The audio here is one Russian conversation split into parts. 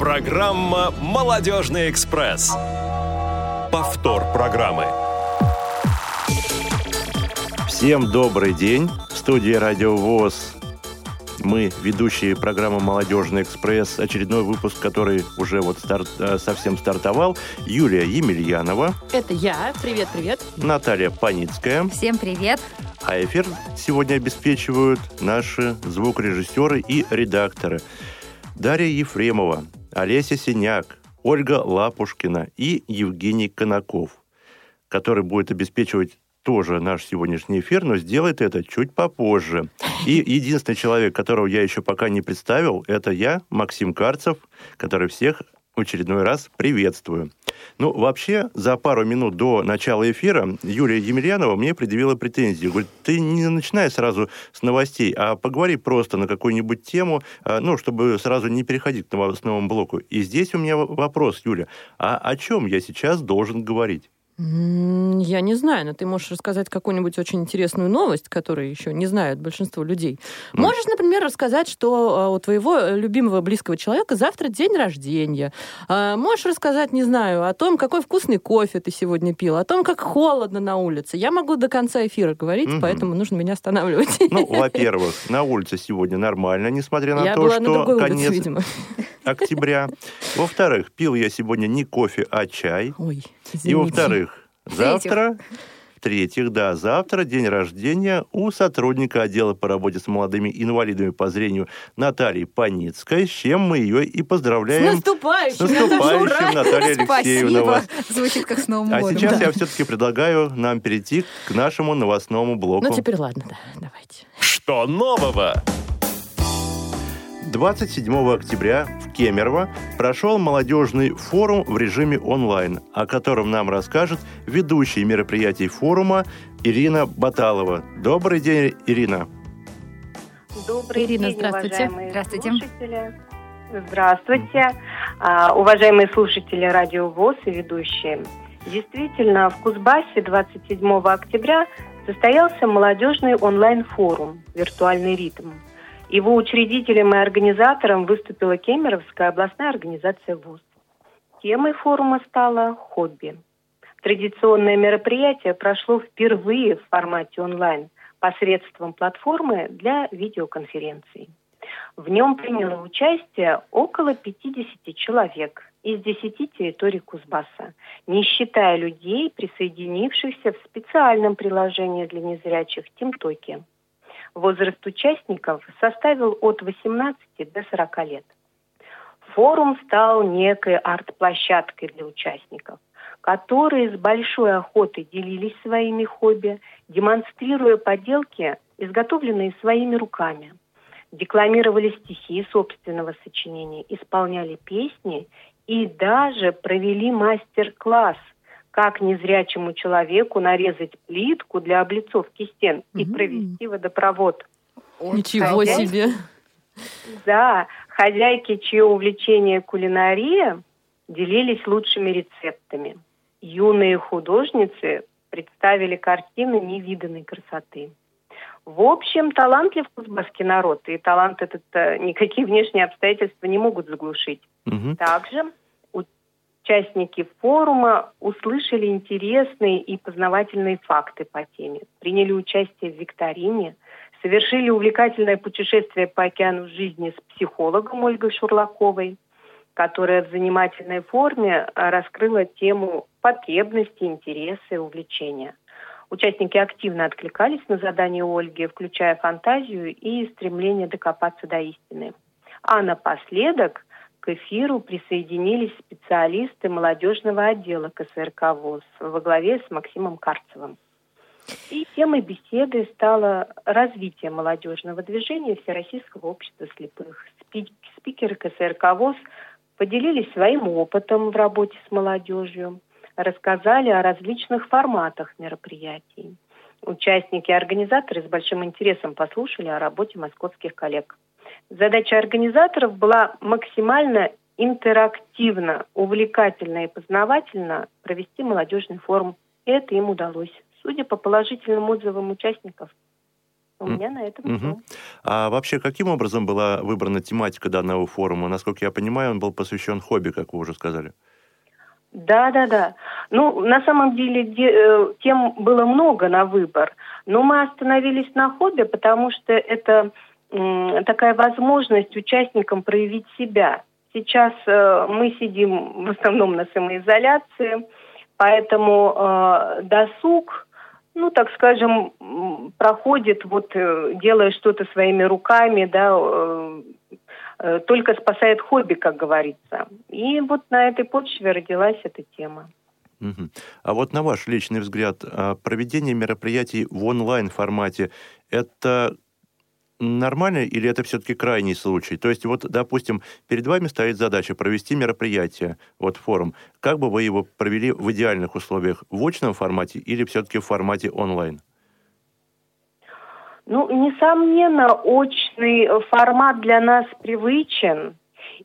Программа «Молодежный экспресс». Повтор программы. Всем добрый день. В студии Радио ВОЗ мы, ведущие программы «Молодежный экспресс», очередной выпуск, который уже вот старт, э, совсем стартовал. Юлия Емельянова. Это я. Привет, привет. Наталья Паницкая. Всем привет. А эфир сегодня обеспечивают наши звукорежиссеры и редакторы. Дарья Ефремова, Олеся Синяк, Ольга Лапушкина и Евгений Конаков, который будет обеспечивать тоже наш сегодняшний эфир, но сделает это чуть попозже. И единственный человек, которого я еще пока не представил, это я, Максим Карцев, который всех в очередной раз приветствую. Ну, вообще, за пару минут до начала эфира Юлия Емельянова мне предъявила претензию. Говорит, ты не начинай сразу с новостей, а поговори просто на какую-нибудь тему, а, ну, чтобы сразу не переходить к новостному блоку. И здесь у меня вопрос, Юля, а о чем я сейчас должен говорить? Я не знаю, но ты можешь рассказать какую-нибудь очень интересную новость, которую еще не знают большинство людей. Mm. Можешь, например, рассказать, что а, у твоего любимого близкого человека завтра день рождения. А, можешь рассказать, не знаю, о том, какой вкусный кофе ты сегодня пил, о том, как холодно на улице. Я могу до конца эфира говорить, mm-hmm. поэтому нужно меня останавливать. Ну, во-первых, на улице сегодня нормально, несмотря на я то, что на конец улице, видимо. октября. Во-вторых, пил я сегодня не кофе, а чай. Ой, извините. И во-вторых, Завтра, в-третьих, да, завтра день рождения у сотрудника отдела по работе с молодыми инвалидами по зрению Натальи Паницкой, с чем мы ее и поздравляем. С наступающим! С наступающим, Наталья Алексеевна. Вас. Звучит как с Новым годом. А сейчас да. я все-таки предлагаю нам перейти к нашему новостному блоку. Ну, теперь ладно, да, давайте. Что нового? 27 октября в Кемерово прошел молодежный форум в режиме онлайн, о котором нам расскажет ведущий мероприятий форума Ирина Баталова. Добрый день, Ирина. Добрый Ирина, день, здравствуйте. уважаемые здравствуйте. слушатели. Здравствуйте, а, уважаемые слушатели Радио ВОЗ и ведущие. Действительно, в Кузбассе 27 октября состоялся молодежный онлайн-форум «Виртуальный ритм», его учредителем и организатором выступила Кемеровская областная организация ВУЗ. Темой форума стало хобби. Традиционное мероприятие прошло впервые в формате онлайн посредством платформы для видеоконференций. В нем приняло участие около 50 человек из 10 территорий Кузбасса, не считая людей, присоединившихся в специальном приложении для незрячих «Тимтоки». Возраст участников составил от 18 до 40 лет. Форум стал некой арт-площадкой для участников, которые с большой охотой делились своими хобби, демонстрируя поделки, изготовленные своими руками. Декламировали стихи собственного сочинения, исполняли песни и даже провели мастер-класс как незрячему человеку нарезать плитку для облицовки стен и провести водопровод. Ничего Хозяй... себе! Да, хозяйки, чье увлечение кулинария, делились лучшими рецептами. Юные художницы представили картины невиданной красоты. В общем, талантлив кузбасский народ, и талант этот э, никакие внешние обстоятельства не могут заглушить. Угу. Также участники форума услышали интересные и познавательные факты по теме, приняли участие в викторине, совершили увлекательное путешествие по океану жизни с психологом Ольгой Шурлаковой, которая в занимательной форме раскрыла тему потребности, интересы увлечения. Участники активно откликались на задание Ольги, включая фантазию и стремление докопаться до истины. А напоследок к эфиру присоединились специалисты молодежного отдела КСРК ВОЗ во главе с Максимом Карцевым. И темой беседы стало развитие молодежного движения Всероссийского общества слепых. Спикеры КСРК ВОЗ поделились своим опытом в работе с молодежью, рассказали о различных форматах мероприятий. Участники и организаторы с большим интересом послушали о работе московских коллег. Задача организаторов была максимально интерактивно, увлекательно и познавательно провести молодежный форум. И это им удалось, судя по положительным отзывам участников. У меня на этом все. А вообще, каким образом была выбрана тематика данного форума? Насколько я понимаю, он был посвящен хобби, как вы уже сказали. Да, да, да. Ну, на самом деле де- э, тем было много на выбор, но мы остановились на хобби, потому что это такая возможность участникам проявить себя. Сейчас э, мы сидим в основном на самоизоляции, поэтому э, досуг, ну, так скажем, проходит вот э, делая что-то своими руками, да, только спасает хобби, как говорится. И вот на этой почве родилась эта тема. Мгм. А вот на ваш личный взгляд, а, проведение мероприятий в онлайн-формате – это нормально или это все-таки крайний случай? То есть вот, допустим, перед вами стоит задача провести мероприятие, вот форум. Как бы вы его провели в идеальных условиях? В очном формате или все-таки в формате онлайн? Ну, несомненно, очный формат для нас привычен.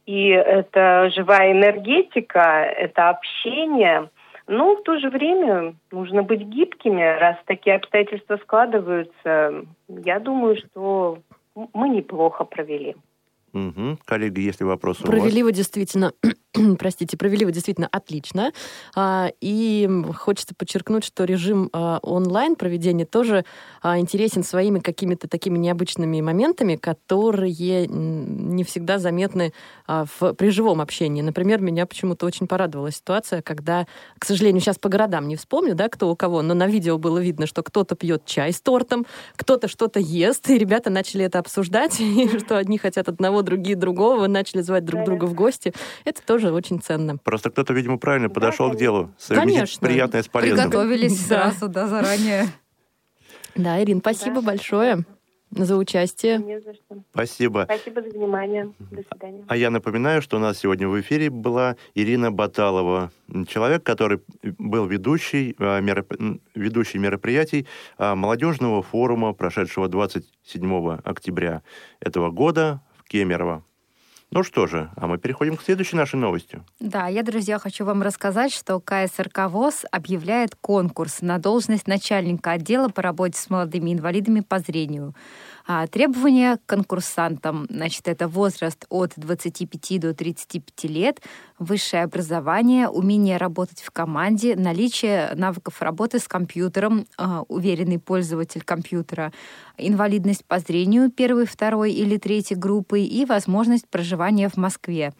И это живая энергетика, это общение. Но в то же время нужно быть гибкими, раз такие обстоятельства складываются. Я думаю, что мы неплохо провели. Мгм. Коллеги, если вопросы у вас? Провели вы действительно, простите, провели вы действительно отлично. А, И хочется подчеркнуть, что режим а, онлайн проведения тоже а, интересен своими какими-то такими необычными моментами, которые не всегда заметны в, при живом общении. Например, меня почему-то очень порадовала ситуация, когда, к сожалению, сейчас по городам не вспомню, да, кто у кого, но на видео было видно, что кто-то пьет чай с тортом, кто-то что-то ест, и ребята начали это обсуждать, что одни хотят одного, другие другого, начали звать друг друга в гости. Это тоже очень ценно. Просто кто-то, видимо, правильно Да, подошел к конечно. делу. Конечно. приятное с полезным. Приготовились Да. сразу, да, заранее. Да, Ирин, спасибо Да. большое за участие. Не за что. Спасибо. Спасибо за внимание. До свидания. А я напоминаю, что у нас сегодня в эфире была Ирина Баталова, человек, который был ведущий, а, мероп- ведущий мероприятий а, молодежного форума, прошедшего 27 октября этого года в Кемерово. Ну что же, а мы переходим к следующей нашей новости. Да, я, друзья, хочу вам рассказать, что КСРК ВОЗ объявляет конкурс на должность начальника отдела по работе с молодыми инвалидами по зрению. А, требования к конкурсантам, значит, это возраст от 25 до 35 лет, высшее образование, умение работать в команде, наличие навыков работы с компьютером, а, уверенный пользователь компьютера, инвалидность по зрению первой, второй или третьей группы и возможность проживания в Москве.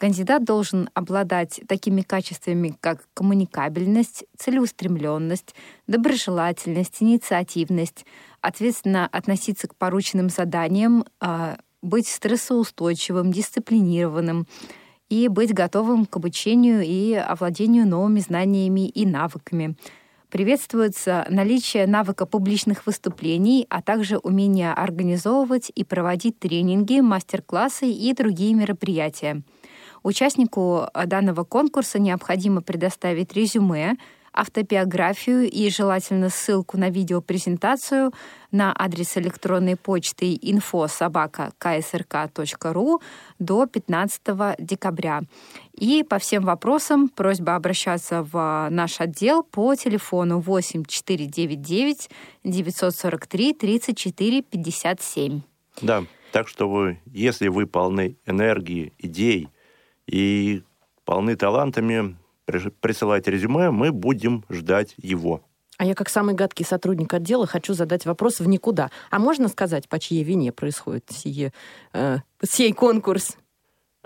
Кандидат должен обладать такими качествами, как коммуникабельность, целеустремленность, доброжелательность, инициативность, ответственно относиться к порученным заданиям, а, быть стрессоустойчивым, дисциплинированным и быть готовым к обучению и овладению новыми знаниями и навыками. Приветствуется наличие навыка публичных выступлений, а также умение организовывать и проводить тренинги, мастер-классы и другие мероприятия. Участнику э, данного конкурса необходимо предоставить резюме, автобиографию и желательно ссылку на видеопрезентацию на адрес электронной почты info.sobaka.ksrk.ru до 15 декабря. И по всем вопросам просьба обращаться в наш отдел по телефону 8499 943 34 57. Да, так что вы, если вы полны энергии, идей и полны талантами, присылайте резюме, мы будем ждать его. А я, как самый гадкий сотрудник отдела, хочу задать вопрос в никуда. А можно сказать, по чьей вине происходит сие, э, сей конкурс?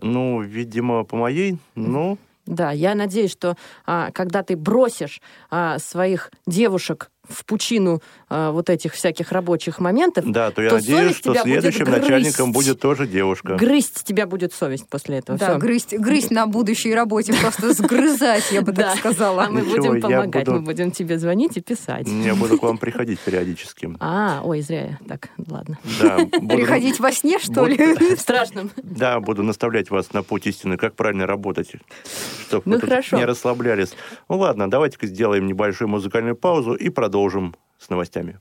Ну, видимо, по моей, ну, Да, я надеюсь, что а, когда ты бросишь а, своих девушек в пучину а, вот этих всяких рабочих моментов, да, то я то надеюсь, что тебя будет следующим начальником грызть. будет тоже девушка. грызть тебя будет совесть после этого. Да, Всё. грызть, грызть на будущей работе, просто сгрызать, я бы так сказала. А мы будем помогать, мы будем тебе звонить и писать. Я буду к вам приходить периодически. А, ой, зря я. Так, ладно. Приходить во сне, что ли? Страшным. Да, буду наставлять вас на путь истины, как правильно работать, чтобы Ну, вы не расслаблялись. Ну ладно, давайте-ка сделаем небольшую музыкальную паузу и продолжим с новостями.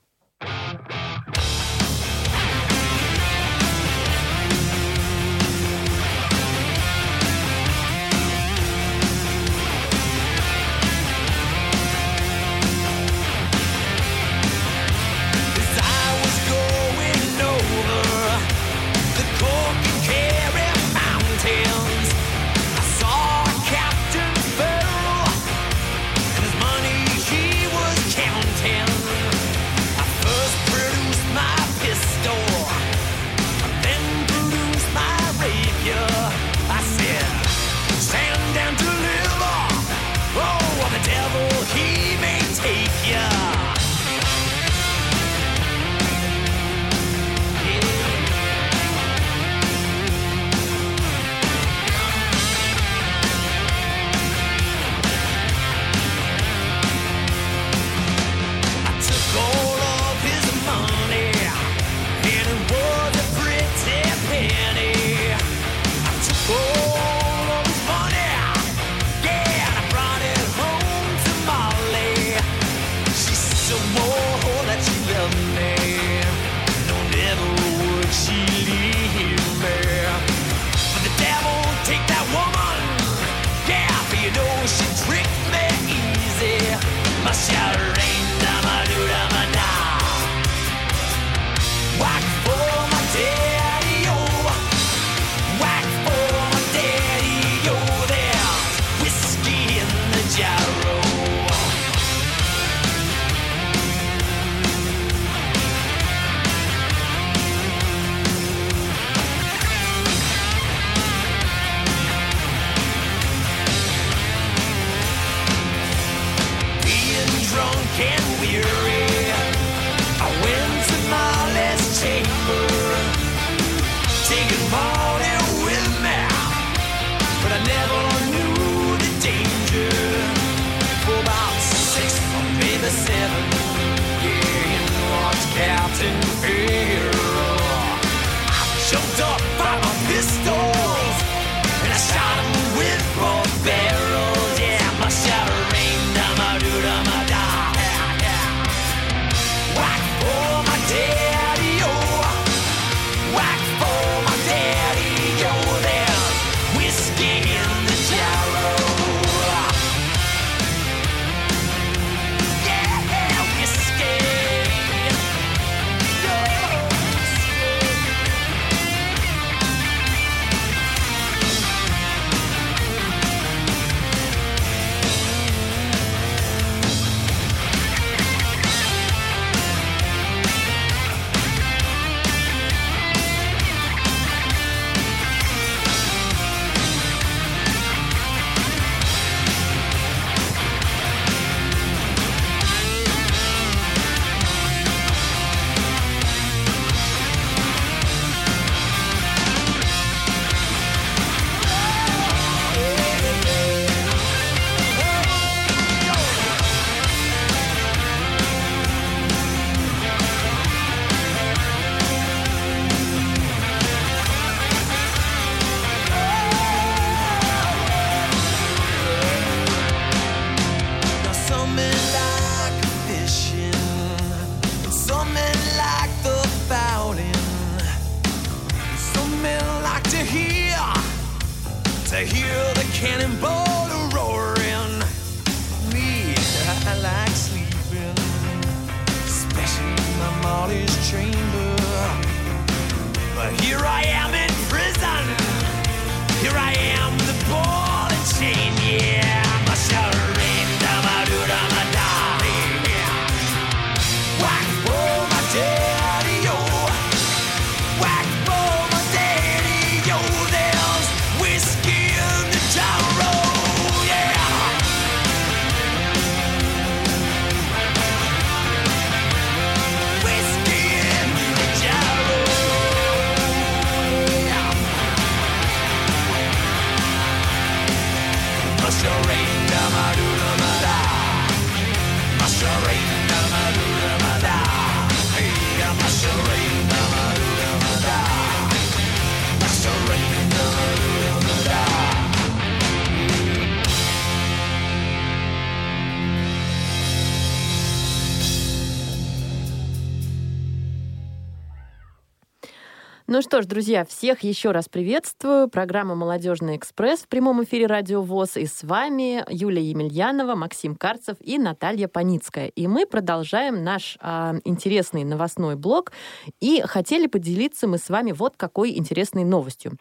Что ж, друзья, всех еще раз приветствую. Программа «Молодежный экспресс» в прямом эфире «Радио ВОЗ». И с вами Юлия Емельянова, Максим Карцев и Наталья Паницкая. И мы продолжаем наш а, интересный новостной блок. И хотели поделиться мы с вами вот какой интересной новостью.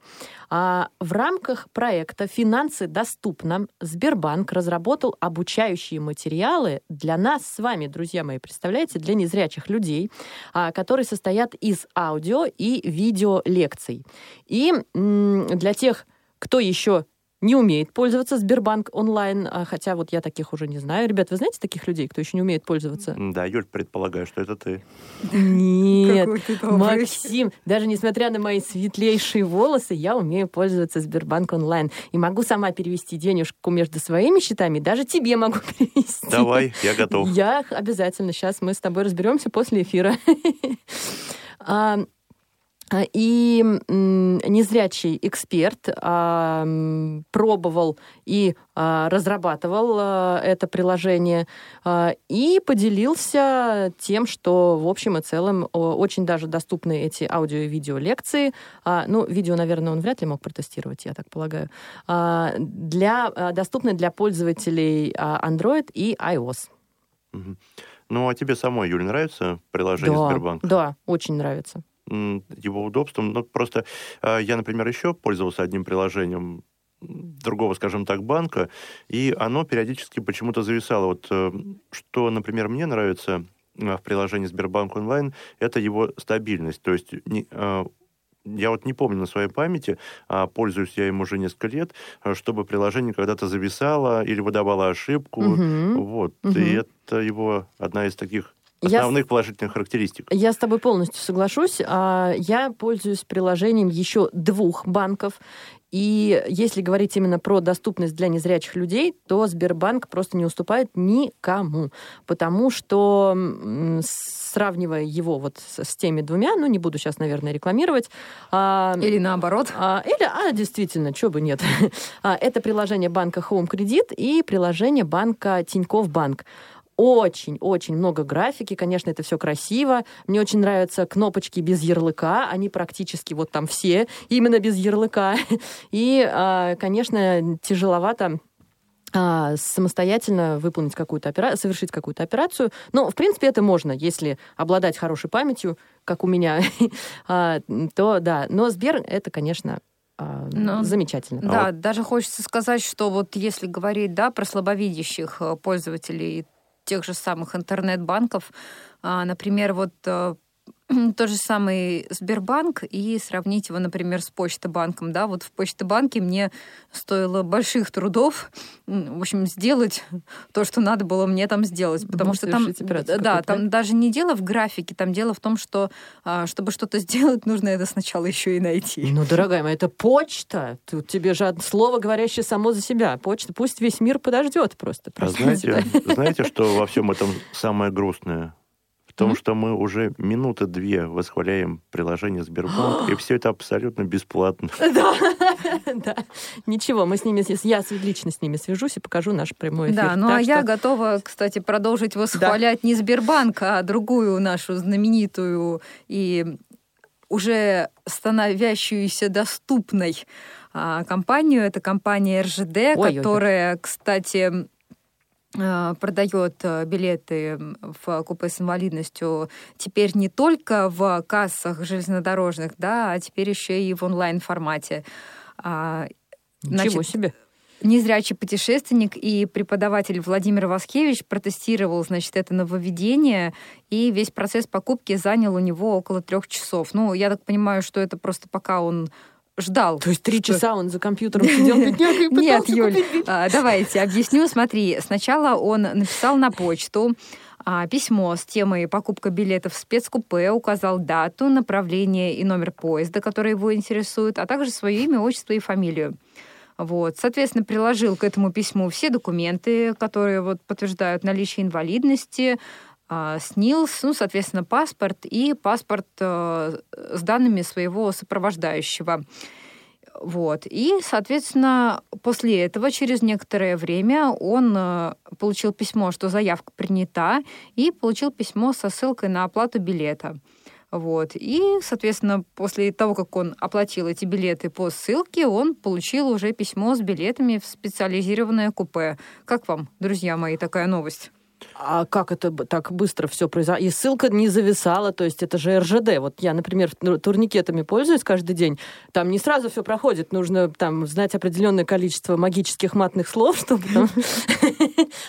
А, в рамках проекта «Финансы доступно» Сбербанк разработал обучающие материалы для нас с вами, друзья мои, представляете, для незрячих людей, а, которые состоят из аудио и видеолекций. И для тех, кто еще не умеет пользоваться Сбербанк онлайн, а, хотя вот я таких уже не знаю. Ребят, вы знаете таких людей, кто еще не умеет пользоваться? Да, Юль, предполагаю, что это ты. Нет. Максим, даже несмотря на мои светлейшие волосы, я умею пользоваться Сбербанк онлайн. И могу сама перевести денежку между своими счетами, даже тебе могу перевести. Давай, я готов. Я обязательно. Сейчас мы с тобой разберемся после эфира. А, И незрячий эксперт а, пробовал и а, разрабатывал а, это приложение а, и поделился тем, что в общем и целом очень даже доступны эти аудио и видео лекции. А, Ну, видео, наверное, он вряд ли мог протестировать, я так полагаю. Для, доступны для пользователей Android и iOS. Ну, а тебе самой, Юль, нравится приложение Да, Сбербанка? да, очень нравится. Его удобством. Ну, просто а, я, например, еще пользовался одним приложением другого, скажем так, банка, и оно периодически почему-то зависало. Вот э, что, например, мне нравится а, в приложении Сбербанк онлайн, это его стабильность. То есть не- а, я вот не помню на своей памяти, а пользуюсь я им уже несколько лет, чтобы приложение когда-то зависало или выдавало ошибку. Мгм. Вот. Мгм. И это его одна из таких Я основных положительных характеристик. Я с тобой полностью соглашусь. А, Я пользуюсь приложением еще двух банков. И если говорить именно про доступность для незрячих людей, то Сбербанк просто не уступает никому. Потому что, сравнивая его вот с, с теми двумя, ну, не буду сейчас, наверное, рекламировать, а, Или наоборот. а, или, а, действительно, чего бы нет. А, Это приложение банка Home Credit и приложение банка Тинькофф Банк. Очень-очень много графики, конечно, это все красиво. Мне очень нравятся кнопочки без ярлыка, они практически вот там все именно без ярлыка. И, а, конечно, тяжеловато а, самостоятельно выполнить какую-то операцию, совершить какую-то операцию. Но, в принципе, это можно, если обладать хорошей памятью, как у меня, а, то да. Но Сбер это, конечно, а, Но- замечательно. Да, даже хочется сказать, что вот если говорить да, про слабовидящих э, пользователей тех же самых интернет-банков, а, например, вот э, тот же самый Сбербанк и сравнить его, например, с Почта-банком. Да? Вот в Почта-банке мне стоило больших трудов, в общем, сделать то, что надо было мне там сделать. Потому Ну, что там, да, там даже не дело в графике, там дело в том, что а, чтобы что-то сделать, нужно это сначала еще и найти. Ну, дорогая моя, это почта. Тут тебе же слово, говорящее само за себя. Почта. Пусть весь мир подождет просто. А знаете, знаете, что во всем этом самое грустное? В том, Мгм. что мы уже минуты две восхваляем приложение Сбербанк, и все это абсолютно бесплатно. Да, да. Ничего, мы с ними, я лично с ними свяжусь и покажу наш прямой эфир. Да, ну Так а я готова, кстати, продолжить восхвалять не Сбербанк, а другую нашу знаменитую и уже становящуюся доступной а, компанию. Это компания РЖД, которая, кстати, продает э, билеты в купе с инвалидностью теперь не только в кассах железнодорожных, да, а теперь еще и в онлайн-формате. А, Ничего Значит, себе. Незрячий путешественник и преподаватель Владимир Васкевич протестировал, значит, это нововведение, и весь процесс покупки занял у него около трех часов. Ну, я так понимаю, что это просто пока он ждал. То есть три что- часа он за компьютером сидел, бедняга, и Нет, Юль, а, давайте объясню. Смотри, сначала он написал на почту а, письмо с темой покупка билетов в спецкупе, указал дату, направление и номер поезда, который его интересует, а также свое имя, отчество и фамилию. Вот. Соответственно, приложил к этому письму все документы, которые вот подтверждают наличие инвалидности, СНИЛС, ну, соответственно, паспорт и паспорт э, с данными своего сопровождающего. Вот. И, соответственно, после этого, через некоторое время, он э, получил письмо, что заявка принята, и получил письмо со ссылкой на оплату билета. Вот. И, соответственно, после того, как он оплатил эти билеты по ссылке, он получил уже письмо с билетами в специализированное купе. Как вам, друзья мои, такая новость? А как это так быстро все произошло? И ссылка не зависала, то есть это же РЖД. Вот я, например, ну, турникетами пользуюсь каждый день. Там не сразу все проходит. Нужно там знать определенное количество магических матных слов, чтобы там...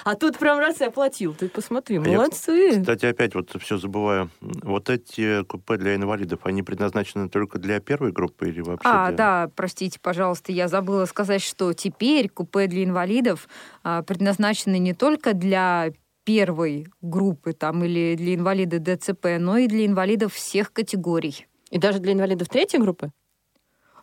А тут прям раз и оплатил. Ты посмотри, молодцы. Кстати, опять вот все забываю. Вот эти купе для инвалидов, они предназначены только для первой группы или вообще А, да, простите, пожалуйста, я забыла сказать, что теперь купе для инвалидов а, предназначены не только для первой группы там или для инвалидов ДЦП, но и для инвалидов всех категорий. И даже для инвалидов третьей группы?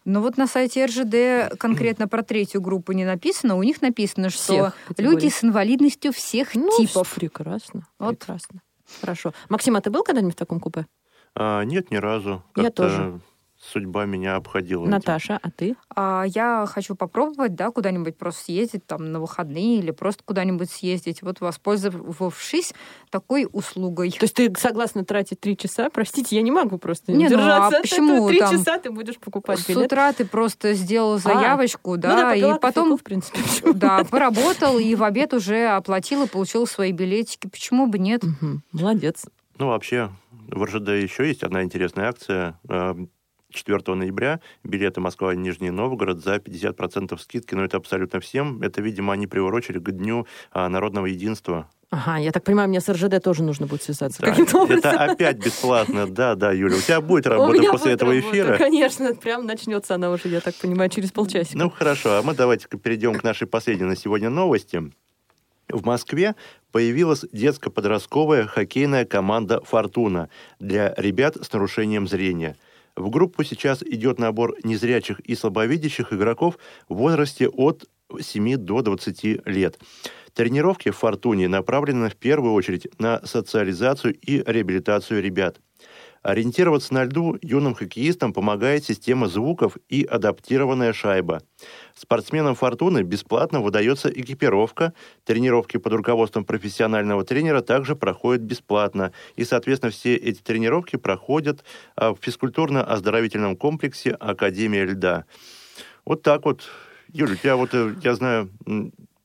Но вот на сайте РЖД конкретно про третью группу не написано. У них написано, что люди с инвалидностью всех Ну, типов. Прекрасно. Вот. Прекрасно. Хорошо. Максим, а ты был когда-нибудь в таком купе? А, нет, ни разу. Я Как-то тоже. Судьба меня обходила. этим. Наташа, а ты? А я хочу попробовать, да, куда-нибудь просто съездить там на выходные или просто куда-нибудь съездить, вот воспользовавшись такой услугой. То есть ты согласна тратить три часа? Простите, я не могу просто Не, ну, а почему. Три часа ты будешь покупать С билет. утра ты просто сделал заявочку, Ну да, и потом кофейку, в принципе. почему да, нет? поработал и в обед уже оплатил и получил свои билетики. Почему бы нет? Мгм. Молодец. Ну, вообще, в РЖД еще есть одна интересная акция. Э, 4 ноября билеты Москва-Нижний Новгород за 50% скидки, но это абсолютно всем. Это, видимо, они приурочили к Дню а, народного единства. Ага, я так понимаю, мне с РЖД тоже нужно будет связаться Да, каким-то образом. это опять бесплатно. Да, да, Юля, у тебя будет работа после будет этого работа, эфира. Конечно, прям начнется она уже, я так понимаю, через полчасика. Ну, хорошо, а мы давайте-ка перейдем к нашей последней на сегодня новости. В Москве появилась детско-подростковая хоккейная команда «Фортуна» для ребят с нарушением зрения. В группу сейчас идет набор незрячих и слабовидящих игроков в возрасте от 7 до 20 лет. Тренировки в «Фортуне» направлены в первую очередь на социализацию и реабилитацию ребят. Ориентироваться на льду юным хоккеистам помогает система звуков и адаптированная шайба. Спортсменам «Фортуны» бесплатно выдается экипировка, тренировки под руководством профессионального тренера также проходят бесплатно. И, соответственно, все эти тренировки проходят а, в физкультурно-оздоровительном комплексе Академия льда. Вот так вот. Юля, тебя вот, э, я знаю,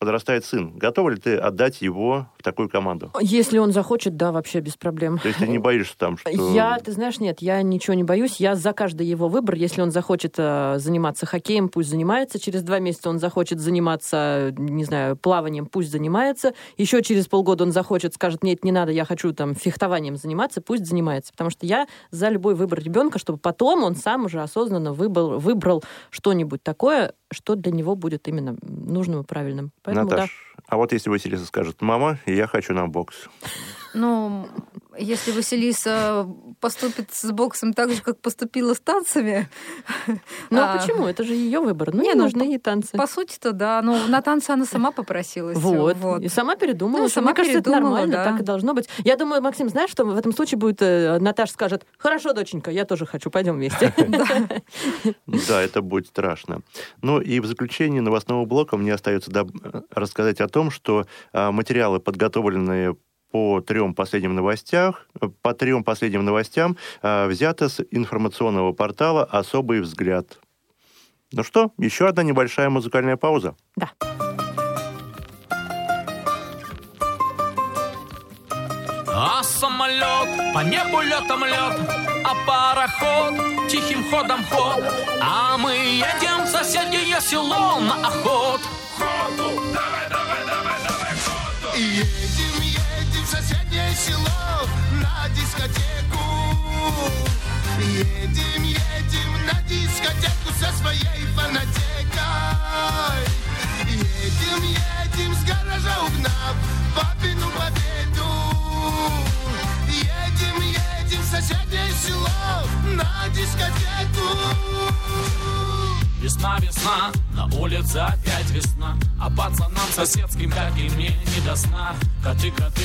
подрастает сын. Готова ли ты отдать его в такую команду? Если он захочет, да, вообще без проблем. То есть ты не боишься там, что... Я, ты знаешь, нет, я ничего не боюсь. Я за каждый его выбор. Если он захочет э, заниматься хоккеем, пусть занимается. Через два месяца он захочет заниматься, не знаю, плаванием, пусть занимается. Еще через полгода он захочет, скажет, нет, не надо, я хочу там фехтованием заниматься, пусть занимается. Потому что я за любой выбор ребенка, чтобы потом он сам уже осознанно выбрал, выбрал что-нибудь такое, что для него будет именно нужным и правильным. Поэтому да. Наташ, а вот если Василиса скажет, мама, я хочу на бокс. Ну, если Василиса поступит с боксом так же, как поступила с танцами, Ну а А. почему? Это же ее выбор. Ну, Не, ну, нужны ей танцы. по сути-то, да, но на танцы она сама попросилась. Вот. И сама передумала. Ну, сама Мне кажется, это передумала, нормально, да. так и должно быть. Я думаю, Максим, знаешь, что в этом случае будет... э, Наташа скажет, хорошо, доченька, я тоже хочу, пойдем вместе. Да, это будет страшно. Ну и в заключение новостного блока мне остается рассказать о том, что а, материалы, подготовленные по трем последним новостях, по трем последним новостям э, взято с информационного портала «Особый взгляд». Ну что, еще одна небольшая музыкальная пауза. Да. А самолет по небу летом лет, а пароход тихим ходом ход. А мы едем в соседнее село на охот. Едем, едем в соседнее село на дискотеку. Едем, едем на дискотеку со своей фанатекой. Едем, едем с гаража угнав папину победу. Едем, едем в соседнее село на дискотеку. Весна, весна, на улице опять весна А пацанам соседским, как и мне, не до сна Коты, коты,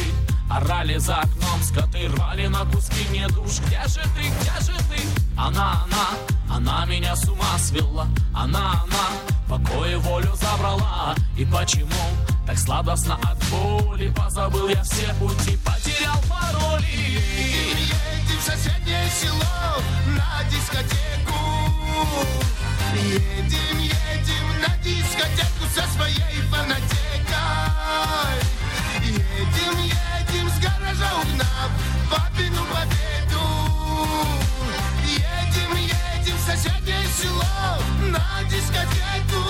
орали за окном Скоты рвали на куски мне душ Где же ты, где же ты? Она, она, она меня с ума свела Она, она, покой и волю забрала И почему так сладостно от боли Позабыл я все пути, потерял пароли Едем в соседнее село на дискотеку. Едем, едем на дискотеку со своей фанатекой. Едем, едем с гаража угнав папину победу. Едем, едем в соседнее село на дискотеку.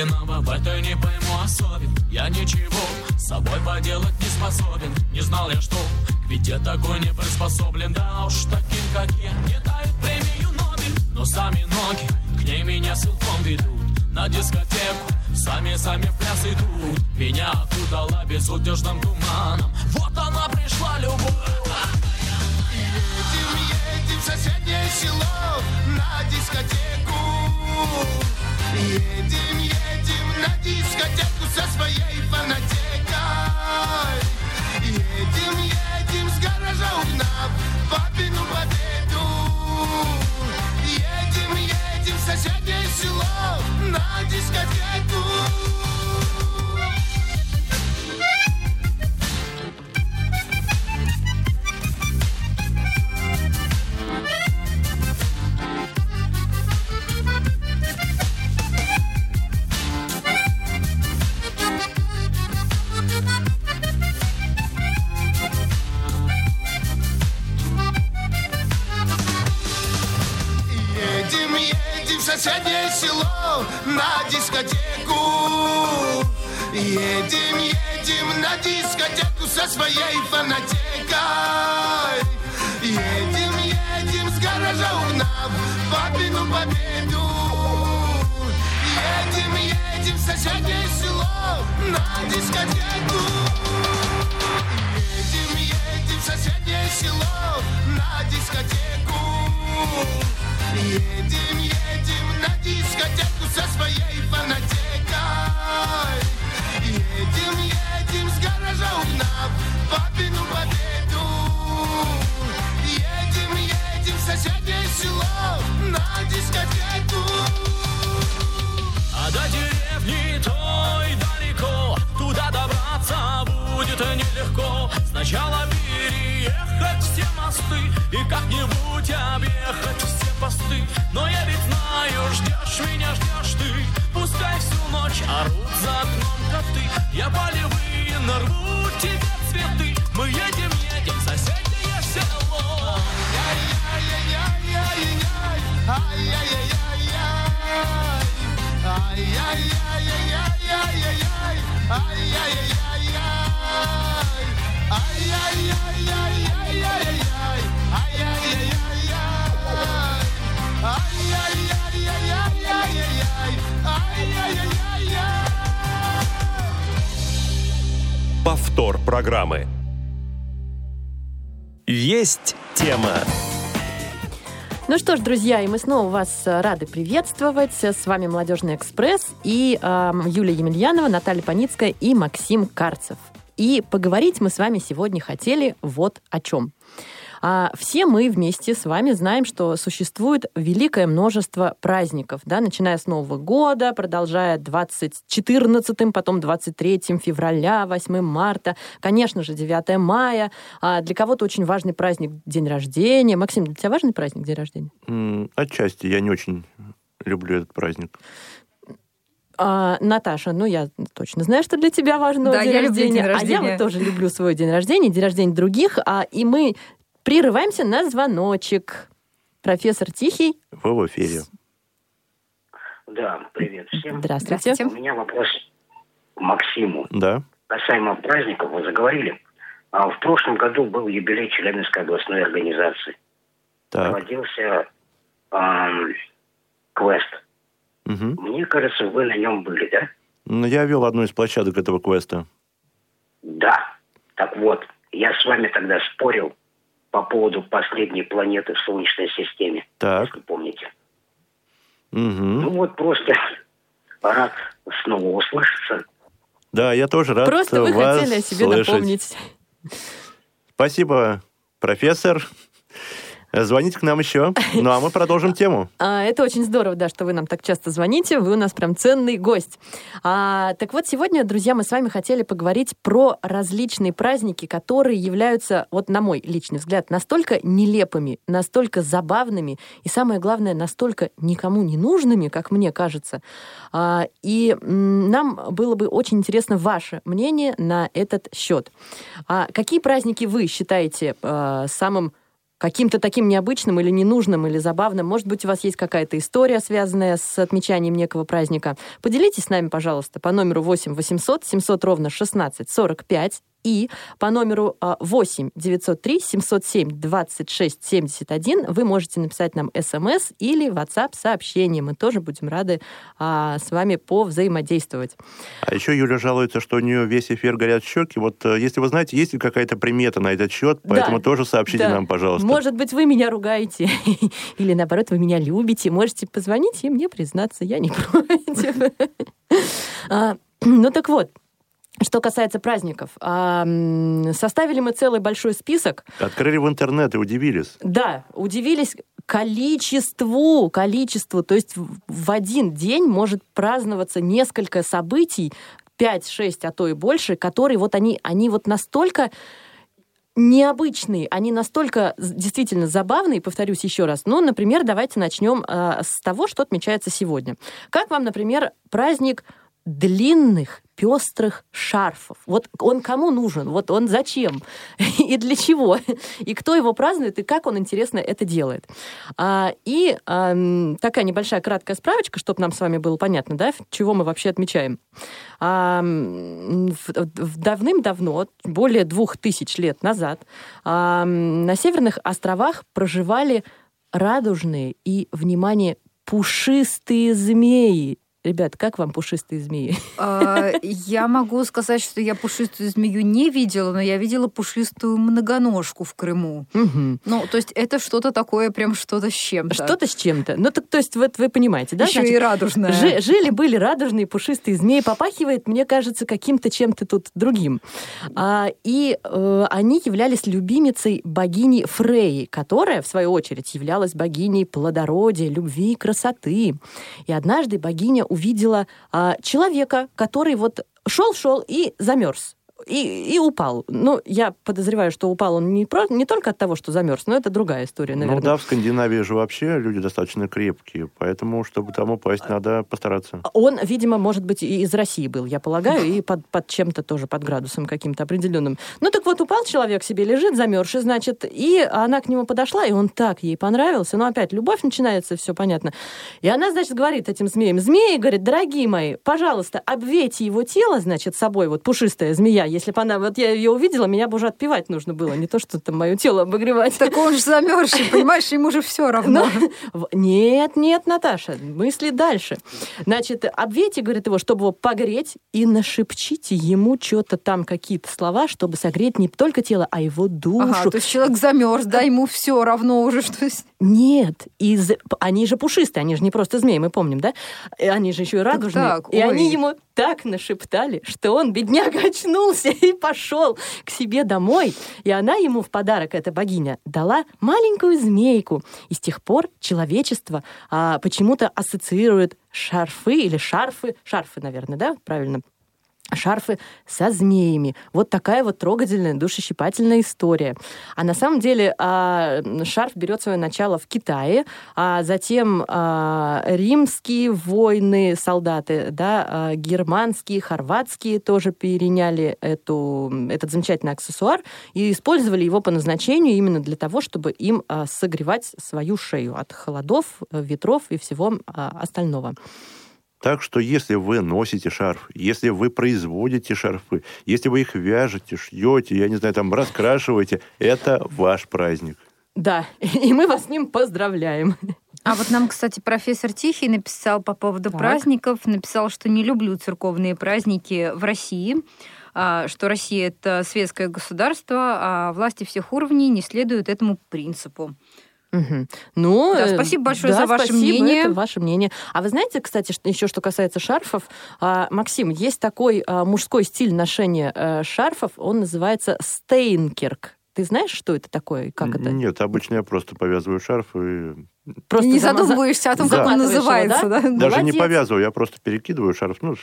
Особенного в этой не пойму особен Я ничего с собой поделать не способен. Не знал я, что к беде такой не приспособлен. Да уж таким, как я, не дают премию Нобель. Но сами ноги к ней меня силком ведут. На дискотеку сами-сами в пляс идут. Меня окутала безудержным туманом. Вот она пришла, любовь. Едем, едем в соседнее село на дискотеку. Едем, едем на дискотеку со своей фанатекой. Едем, едем с гаража угнав папину победу. Едем, едем в соседнее село на дискотеку. Своей фанатекой. Едем, едем с гаража угнав папину победу. Едем, едем в соседнее село на дискотеку. Едем, едем в соседнее село на дискотеку. Едем, едем на дискотеку со своей ждешь меня, ждешь ты. Пускай всю ночь орут за окном коты. Я полевые нарву тебе цветы. Мы едем, едем в соседнее село Повтор программы. Есть тема. Ну что ж, друзья, и мы снова вас э, рады приветствовать. С вами «Молодежный экспресс» и э, Юлия Емельянова, Наталья Паницкая и Максим Карцев. И поговорить мы с вами сегодня хотели вот о чем. А все мы вместе с вами знаем, что существует великое множество праздников, да, начиная с Нового года, продолжая 2014, потом 23 февраля, 8 марта, конечно же, 9 мая. А для кого-то очень важный праздник день рождения. Максим, для тебя важный праздник день рождения? Отчасти я не очень люблю этот праздник. А, Наташа, ну я точно знаю, что для тебя важно Да, день я люблю рождения. день А я рождения. вот тоже люблю свой день рождения, день рождения других. А, и мы прерываемся на звоночек. Профессор Тихий. Вы в эфире. Да, привет всем. Здравствуйте. Здравствуйте. У меня вопрос к Максиму. Да. Касаемо праздников, вы заговорили. А в прошлом году был юбилей Челябинской областной организации. Так. Проводился ам, квест. Мгм. Мне кажется, вы на нем были, да? Ну, Я вел одну из площадок этого квеста. Да. Так вот, я с вами тогда спорил по поводу последней планеты в Солнечной системе, Так. если помните. Мгм. Ну вот просто рад снова услышаться. Да, я тоже рад Просто вы вас хотели о себе слышать. напомнить. Спасибо, профессор. Звоните к нам еще. Ну, а мы продолжим тему. А, Это очень здорово, да, что вы нам так часто звоните. Вы у нас прям ценный гость. А, так вот, сегодня, друзья, мы с вами хотели поговорить про различные праздники, которые являются, вот на мой личный взгляд, настолько нелепыми, настолько забавными и, самое главное, настолько никому не нужными, как мне кажется. А, И нам было бы очень интересно ваше мнение на этот счет. А Какие праздники вы считаете э, самым каким-то таким необычным или ненужным, или забавным. Может быть, у вас есть какая-то история, связанная с отмечанием некого праздника. Поделитесь с нами, пожалуйста, по номеру 8 800 700 ровно 16 45 и по номеру а, 8 903 707 26 71 вы можете написать нам смс или WhatsApp сообщение. Мы тоже будем рады а, с вами повзаимодействовать. А еще Юля жалуется, что у нее весь эфир горят щеки. Вот э, если вы знаете, есть ли какая-то примета на этот счет, Да. поэтому тоже сообщите Да. нам, пожалуйста. Может быть, вы меня ругаете, или наоборот, вы меня любите. Можете позвонить и мне признаться, я не против. А, Ну так вот, что касается праздников, а, составили мы целый большой список. Открыли в интернет и удивились. Да, удивились количеству, количеству. То есть в один день может праздноваться несколько событий, 5-6, а то и больше, которые вот они, они вот настолько необычные, они настолько действительно забавные, повторюсь еще раз. Ну, например, давайте начнем э, с того, что отмечается сегодня. Как вам, например, праздник длинных пестрых шарфов. Вот он кому нужен? Вот он зачем? И для чего? И кто его празднует? И как он, интересно, это делает? А, и ам, такая небольшая краткая справочка, чтобы нам с вами было понятно, да, чего мы вообще отмечаем. В- Давным-давно, более двух тысяч лет назад, ам, на Северных островах проживали радужные и, внимание, пушистые змеи. Ребят, как вам пушистые змеи? А, Я могу сказать, что я пушистую змею не видела, но я видела пушистую многоножку в Крыму. Ну, то есть это что-то такое, прям что-то с чем-то. Что-то с чем-то. Ну, так, то есть, вот вы понимаете, да? Еще Значит, и радужное. жи- Жили-были радужные пушистые змеи. Попахивает, мне кажется, каким-то чем-то тут другим. А, и э, они являлись любимицей богини Фреи, которая, в свою очередь, являлась богиней плодородия, любви и красоты. И однажды богиня увидела а, человека, который вот шел-шел и замерз. И, и упал. Ну, я подозреваю, что упал он не, про- не только от того, что замерз, но это другая история, наверное. Ну да, в Скандинавии же вообще люди достаточно крепкие, поэтому, чтобы там упасть, надо постараться. Он, видимо, может быть, и из России был, я полагаю, и под, под чем-то тоже, под градусом каким-то определенным. Ну так вот, упал человек себе, лежит замерзший, значит, и она к нему подошла, и он так ей понравился. Ну опять, любовь начинается, все понятно. И она, значит, говорит этим змеям, змеи, говорит, дорогие мои, пожалуйста, обвейте его тело, значит, собой, вот пушистая змея если бы она... Вот я ее увидела, меня бы уже отпевать нужно было, не то, что там мое тело обогревать. Так он же замерзший, понимаешь, ему же все равно. В- Нет, нет, Наташа, мысли дальше. Значит, обвейте, говорит его, чтобы его погреть, и нашепчите ему что-то там, какие-то слова, чтобы согреть не только тело, а его душу. Ага, то есть человек замерз, да, ему все равно уже, что Нет, из... они же пушистые, они же не просто змеи, мы помним, да? И Они же еще и радужные. так, и они ой. ему так нашептали, что он, бедняга, очнулся и пошел к себе домой. И она ему в подарок, эта богиня, дала маленькую змейку. И с тех пор человечество а, почему-то ассоциирует шарфы или шарфы, шарфы, наверное, да, правильно? Шарфы со змеями. Вот такая вот трогательная, душещипательная история. А на самом деле а, шарф берет свое начало в Китае, а затем а, римские войны, солдаты, да, а, германские, хорватские тоже переняли эту, этот замечательный аксессуар и использовали его по назначению именно для того, чтобы им согревать свою шею от холодов, ветров и всего остального. Так что если вы носите шарф, если вы производите шарфы, если вы их вяжете, шьете, я не знаю, там раскрашиваете, это ваш праздник. Да, и мы вас с ним поздравляем. А вот нам, кстати, профессор Тихий написал по поводу Так. праздников, написал, что не люблю церковные праздники в России, а, что Россия это светское государство, а власти всех уровней не следуют этому принципу. Мгм. Ну, Да, э, спасибо большое да, за ваше спасибо, мнение. Это ваше мнение. А вы знаете, кстати, что, еще что касается шарфов, а, Максим, есть такой а, мужской стиль ношения э, шарфов, он называется стейнкерк. Ты знаешь, что это такое и как это? Нет, обычно я просто повязываю шарф и Просто не зама- задумываешься о том, Да. как он называется. да? да? даже не Молодец. повязываю, я просто перекидываю шарф, ну,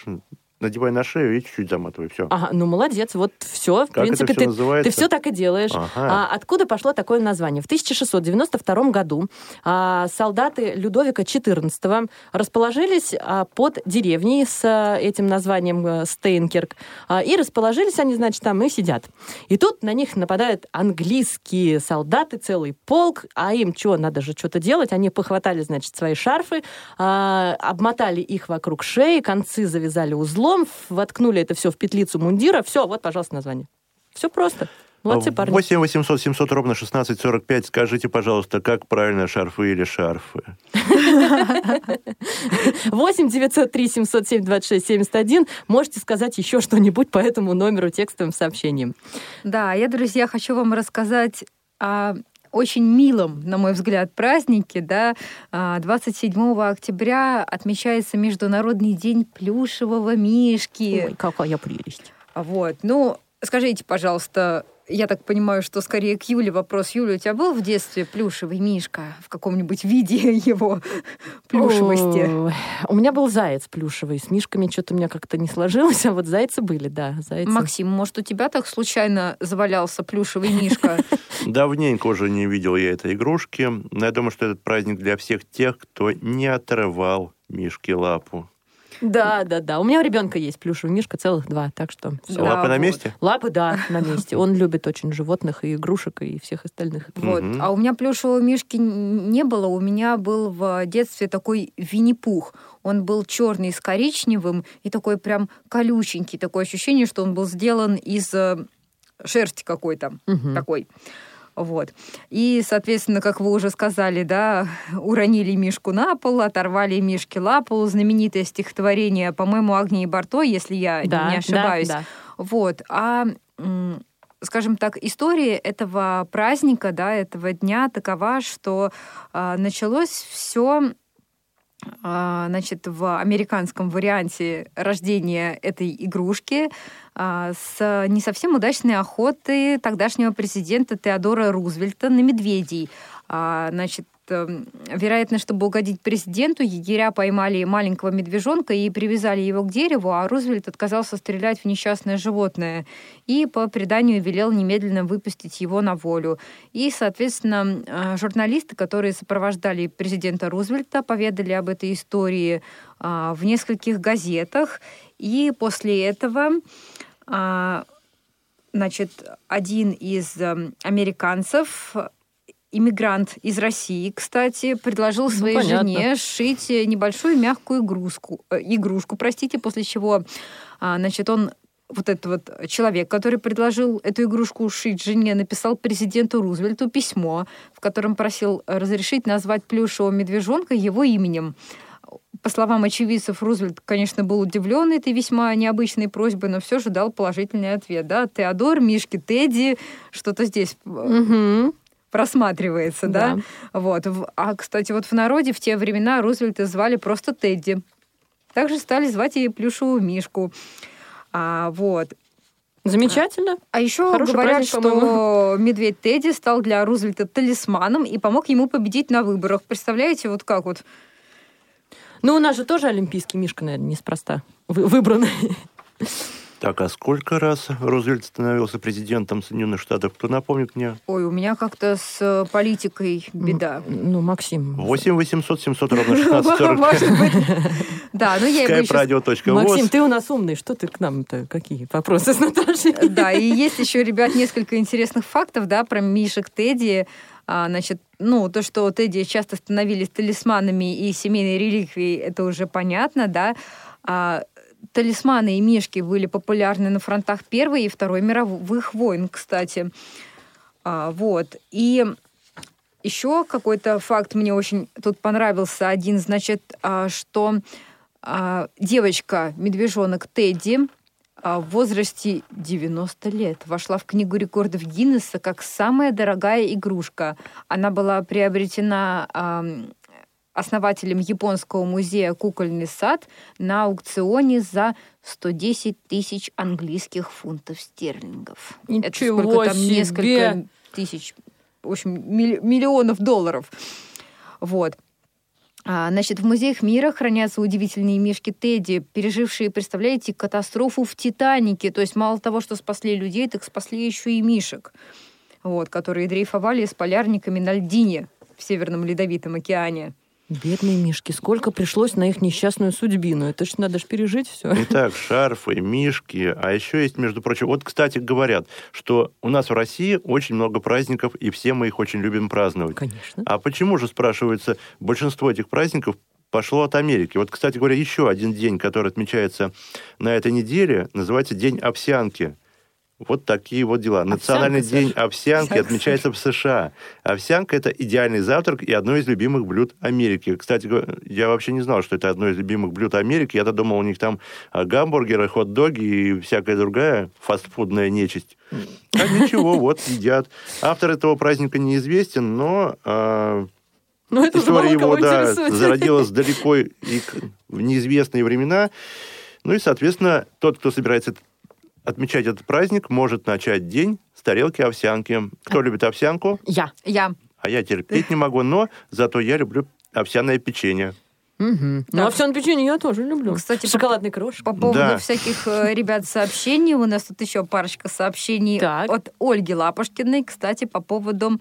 надеваю на шею и чуть-чуть заматываю, все. Ага, ну молодец, вот все, в Как принципе, всё ты, называется? ты все так и делаешь. Ага. А откуда пошло такое название? В 1692 году а, солдаты Людовика XIV расположились а, под деревней с а, этим названием э, Стейнкерк. А, и расположились они, значит, там и сидят. И тут на них нападают английские солдаты, целый полк, а им что, надо же что-то делать. Они похватали, значит, свои шарфы, а, обмотали их вокруг шеи, концы завязали узлом, в- воткнули это все в петлицу мундира. Все, вот, пожалуйста, название. Все просто. Молодцы, парни. 8 800 700 ровно 1645. Скажите, пожалуйста, как правильно, шарфы или шарфы? 8 903 707 26 71. Можете сказать еще что-нибудь по этому номеру текстовым сообщением. Да, я, друзья, хочу вам рассказать о очень милом, на мой взгляд, празднике. Да? А, 27 октября отмечается Международный день плюшевого мишки. Ой, какая прелесть. Вот. Ну, скажите, пожалуйста, я так понимаю, что скорее к Юле вопрос. Юля, у тебя был в детстве плюшевый мишка в каком-нибудь виде его плюшевости? У меня был заяц плюшевый. С мишками что-то у меня как-то не сложилось, а вот зайцы были, да. Зайцы. Максим, может, у тебя так случайно завалялся плюшевый мишка? Давненько уже не видел я этой игрушки, но я думаю, что этот праздник для всех тех, кто не отрывал Мишке лапу. Да, да, да. У меня у ребенка есть плюшевый мишка, целых два, так что. Да, Лапы на вот. месте? Лапы, да, на месте. Он любит очень животных и игрушек, и всех остальных. Вот. Мгм. А у меня плюшевого мишки не было. У меня был в детстве такой Винни-Пух. Он был черный с коричневым и такой прям колюченький. Такое ощущение, что он был сделан из э, шерсти какой-то Мгм. такой. Вот. И, соответственно, как вы уже сказали, да, уронили Мишку на пол, оторвали Мишке лапу. Знаменитое стихотворение, по-моему, Агнии Барто, если я Да, не ошибаюсь. да, да. Вот. А, скажем так, история этого праздника, да, этого дня такова, что а, началось все значит, в американском варианте рождения этой игрушки а, с не совсем удачной охоты тогдашнего президента Теодора Рузвельта на медведей. А, Значит, эм, вероятно, чтобы угодить президенту, егеря поймали маленького медвежонка и привязали его к дереву, а Рузвельт отказался стрелять в несчастное животное и по преданию велел немедленно выпустить его на волю. И, соответственно, э, журналисты, которые сопровождали президента Рузвельта, поведали об этой истории а, в нескольких газетах. И после этого а, значит, один из эм, американцев, иммигрант из России, кстати, предложил своей понятно. жене сшить небольшую мягкую игрушку, э, игрушку, простите, после чего, а, значит, он вот этот вот человек, который предложил эту игрушку шить жене, написал президенту Рузвельту письмо, в котором просил разрешить назвать плюшевого медвежонка его именем. По словам очевидцев, Рузвельт, конечно, был удивлен этой весьма необычной просьбой, но все же дал положительный ответ. Да? Теодор, Мишки, Тедди, что-то здесь э, Мгм. Просматривается, да? Да. Вот. А, кстати, вот в народе в те времена Рузвельта звали просто Тедди. Также стали звать и плюшевую Мишку. А, вот. Замечательно. А еще Хороший говорят, праздник, что по-моему. медведь Тедди стал для Рузвельта талисманом и помог ему победить на выборах. Представляете, вот как вот? Ну, у нас же тоже олимпийский мишка, наверное, неспроста вы- выбранный. Так, а сколько раз Рузвельт становился президентом Соединенных Штатов? Кто напомнит мне? Ой, у меня как-то с э, политикой беда. Ну, Максим. 8 800 700 ровно 16 45. Может быть. Да, ну я Skype-radio.voz. Максим, ты у нас умный. Что ты к нам-то? Какие вопросы с Наташей? Да, и есть еще, ребят, несколько интересных фактов, да, про Мишек Тедди. А, значит, ну, то, что Тедди часто становились талисманами и семейной реликвией, это уже понятно, да. А, талисманы и мишки были популярны на фронтах Первой и Второй мировых войн, кстати. А, вот. И еще какой-то факт мне очень тут понравился. Один, значит, а, что а, девочка, медвежонок Тедди, а, в возрасте 90 лет вошла в Книгу рекордов Гиннесса как самая дорогая игрушка. Она была приобретена основателем японского музея «Кукольный сад» на аукционе за 110 тысяч английских фунтов стерлингов. Это Ничего сколько там, себе! несколько тысяч, в общем, милли- миллионов долларов. Вот. А, Значит, в музеях мира хранятся удивительные мишки Тедди, пережившие, представляете, катастрофу в Титанике. То есть мало того, что спасли людей, так спасли еще и мишек, вот, которые дрейфовали с полярниками на льдине в Северном Ледовитом океане. Бедные мишки, сколько пришлось на их несчастную судьбину. Это ж надо ж пережить все. Итак, шарфы, мишки, а еще есть, между прочим, вот, кстати, говорят, что у нас в России очень много праздников, и все мы их очень любим праздновать. Конечно. А почему же, спрашивается, большинство этих праздников пошло от Америки? Вот, кстати говоря, еще один день, который отмечается на этой неделе, называется День овсянки. Вот такие вот дела. Национальный Саша. день овсянки Овсянка, отмечается в США. Овсянка – это идеальный завтрак и одно из любимых блюд Америки. Кстати, я вообще не знал, что это одно из любимых блюд Америки. Я-то думал, у них там а, гамбургеры, хот-доги и всякая другая фастфудная нечисть. А ничего, вот едят. Автор этого праздника неизвестен, но а, Ну, это История его, да, зародилась далеко и в неизвестные времена. Ну и, соответственно, тот, кто собирается отмечать этот праздник, может начать день с тарелки овсянки. Кто любит овсянку? Я. Я. А я терпеть не могу, но зато я люблю овсяное печенье. Мгм. Ну, Да. овсяное печенье я тоже люблю. Кстати, шоколадный крошек. По поводу Да. всяких, э, ребят, сообщений, у нас тут еще парочка сообщений Так. от Ольги Лапушкиной, кстати, по поводу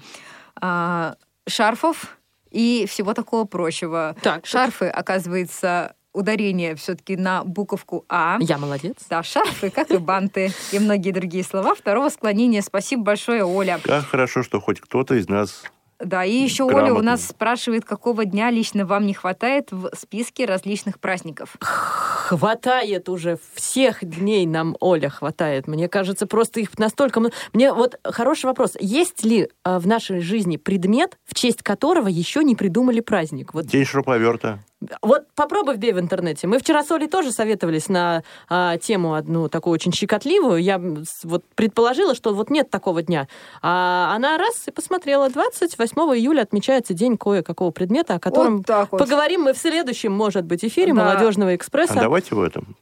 а, шарфов и всего такого прочего. Так, Шарфы, оказывается, ударение все-таки на буковку А. Я молодец. Да, шарфы, как и банты, и многие другие слова второго склонения. Спасибо большое, Оля. Как хорошо, что хоть кто-то из нас... Да, и еще Оля у Грамотно. нас спрашивает, какого дня лично вам не хватает в списке различных праздников. Хватает уже всех дней нам, Оля, хватает. Мне кажется, просто их настолько много. Мне вот хороший вопрос. Есть ли э, в нашей жизни предмет, в честь которого еще не придумали праздник? Вот, День шуруповерта. Вот попробуй вбей в интернете. Мы вчера с Олей тоже советовались на а, тему одну такую очень щекотливую. Я вот предположила, что вот нет такого дня. А она раз и посмотрела. 28 июля отмечается день кое-какого предмета, о котором Вот так вот. поговорим мы в следующем, может быть, эфире Да. «Молодежного А экспресса». давайте в этом.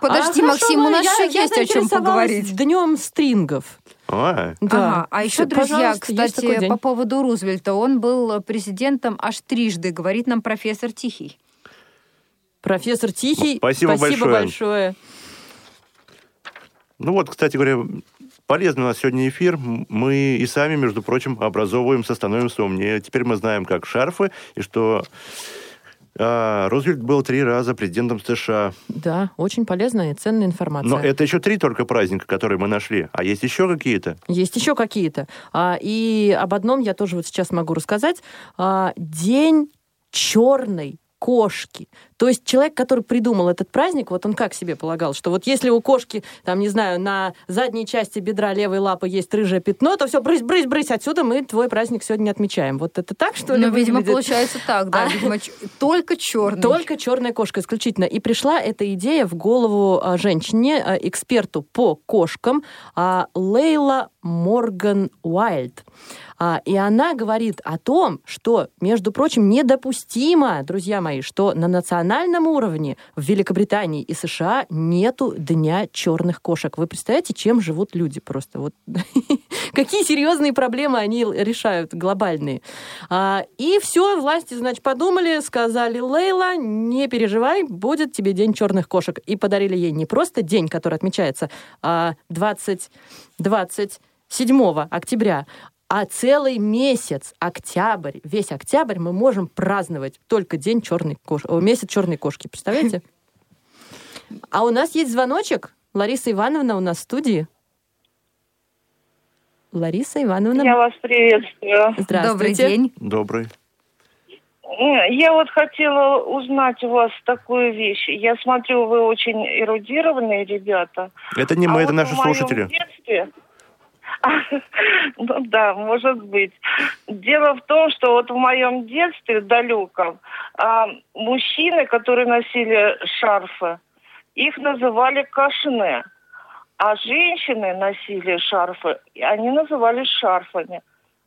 Подожди, А, Максим, хорошо, у нас я- еще я есть о чем поговорить. Днем стрингов. Да. Ага, а еще, Всё, друзья, кстати, по поводу Рузвельта, он был президентом аж трижды, говорит нам профессор Тихий. Профессор Тихий, Спасибо большое. большое. Ну вот, кстати говоря, полезный у нас сегодня эфир. Мы и сами, между прочим, образовываемся, становимся умнее. Теперь мы знаем, как шарфы, и что а, Рузвельт был три раза президентом США. Да, очень полезная и ценная информация. Но это еще три только праздника, которые мы нашли. А есть еще какие-то? Есть еще какие-то. А, и об одном я тоже вот сейчас могу рассказать. А, день черной кошки. То есть человек, который придумал этот праздник, вот он как себе полагал, что вот если у кошки, там, не знаю, на задней части бедра левой лапы есть рыжее пятно, то все, брысь, брысь, брысь, отсюда мы твой праздник сегодня не отмечаем. Вот это так, что ли? Ну, видимо, выглядит? получается так, да. А. Видимо, только черный. Только черная кошка исключительно. И пришла эта идея в голову а, женщине, а, эксперту по кошкам, а, Лейла Морган Уайльд. А, И она говорит о том, что, между прочим, недопустимо, друзья мои, что на национальном уровне в Великобритании и США нету дня черных кошек. Вы представляете, чем живут люди просто? Вот какие серьезные проблемы они решают глобальные. А, И все, власти, значит, подумали, сказали, Лейла, не переживай, будет тебе день черных кошек. И подарили ей не просто день, который отмечается а 20, 27 октября, а целый месяц, октябрь, весь октябрь мы можем праздновать только день черной кошки, месяц черной кошки, представляете? А у нас есть звоночек. Лариса Ивановна у нас в студии. Лариса Ивановна, Я вас приветствую. здравствуйте. Добрый день. Добрый. Я вот хотела узнать у вас такую вещь. Я смотрю, вы очень эрудированные ребята. Это не А мы, это вот наши в моем слушатели. детстве- Ну да, может быть. Дело в том, что вот в моем детстве далеком а, мужчины, которые носили шарфы, их называли кашне. А женщины носили шарфы, и они назывались шарфами.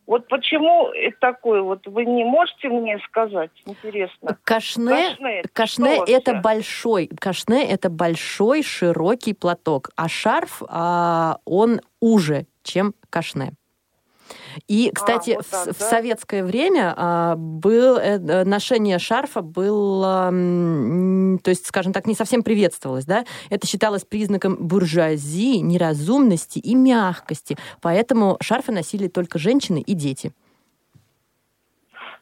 Вот почему такое? Вот вы не можете мне сказать? Интересно. Кашне, Кашне, кашне это вообще? большой, кашне это большой широкий платок, а шарф а, он уже, чем кашне. И, кстати, вот в, так, в да? советское время а, был, э, ношение шарфа было, м, то есть, скажем так, не совсем приветствовалось, да? Это считалось признаком буржуазии, неразумности и мягкости. Поэтому шарфы носили только женщины и дети.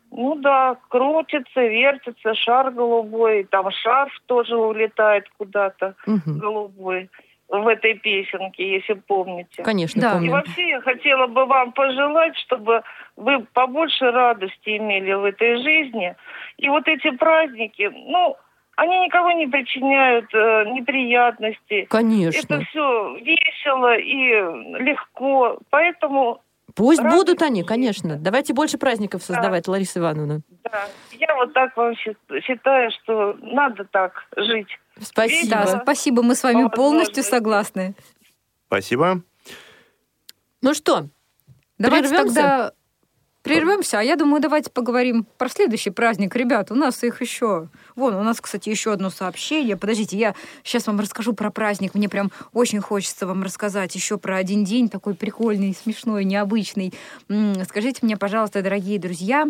Ну да, крутится, вертится, шар голубой, там шарф тоже улетает куда-то Мгм. голубой в этой песенке, если помните. Конечно, Да. И помню. вообще я хотела бы вам пожелать, чтобы вы побольше радости имели в этой жизни. И вот эти праздники, ну, они никого не причиняют э, неприятностей. Конечно. Это все весело и легко. Поэтому, Пусть Радуйтесь. будут они, конечно. Давайте больше праздников создавать, Лариса Ивановна. да, я вот так вам счит- считаю, что надо так жить. Спасибо. Да, Спасибо. мы с вами По полностью согласны. Спасибо. Ну что, Давайте Прервемся? тогда прервемся, а я думаю, давайте поговорим про следующий праздник. Ребят, у нас их еще... Вон, у нас, кстати, еще одно сообщение. Подождите, я сейчас вам расскажу про праздник. Мне прям очень хочется вам рассказать еще про один день такой прикольный, смешной, необычный. Скажите мне, пожалуйста, дорогие друзья,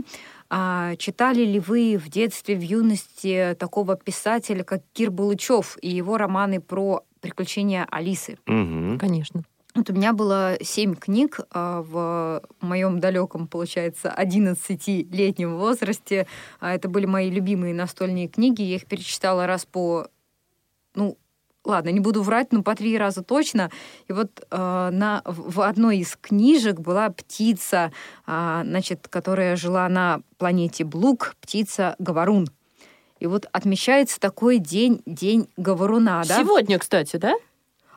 а читали ли вы в детстве, в юности такого писателя, как Кир Булычев и его романы про приключения Алисы? Мгм. конечно. Вот у меня было семь книг а, в моем далеком, получается, 11-летнем возрасте. А, Это были мои любимые настольные книги. Я их перечитала раз по... Ну, ладно, не буду врать, но по три раза точно. И вот а, на, в одной из книжек была птица, а, значит, которая жила на планете Блук, птица-говорун. И вот отмечается такой день, день говоруна, да? Сегодня, кстати, да?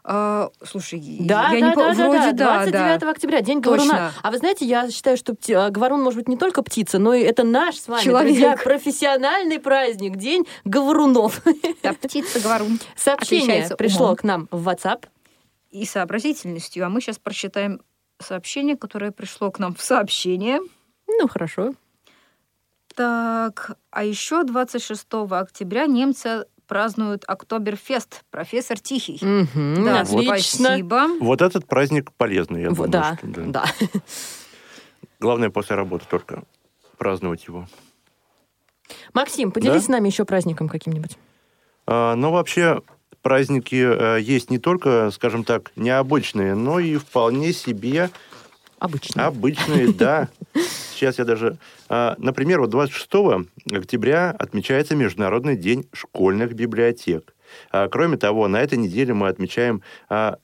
А, слушай, Да, я да, не помню, да, вроде да, да, 29 да. октября, день Точно. говоруна. А вы знаете, я считаю, что пти- а, говорун может быть не только птица, но и это наш с вами, Человек. друзья, профессиональный праздник, день говорунов. Да, птица говорун. Сообщение Отличается пришло умом. к нам в WhatsApp. И сообразительностью. А мы сейчас прочитаем сообщение, которое пришло к нам в сообщение. Ну, хорошо. Так, а еще 26 октября немцы празднуют Октоберфест. Профессор Тихий. Мгм, Да, отлично. спасибо. Вот этот праздник полезный, я думаю. да, что да. да. Главное после работы только праздновать его. Максим, поделись Да? с нами еще праздником каким-нибудь. А, но вообще праздники э, есть не только, скажем так, необычные, но и вполне себе Обычно. обычные, да. Сейчас я даже... а, Например, вот 26 октября отмечается Международный день школьных библиотек. А, Кроме того, на этой неделе мы отмечаем а,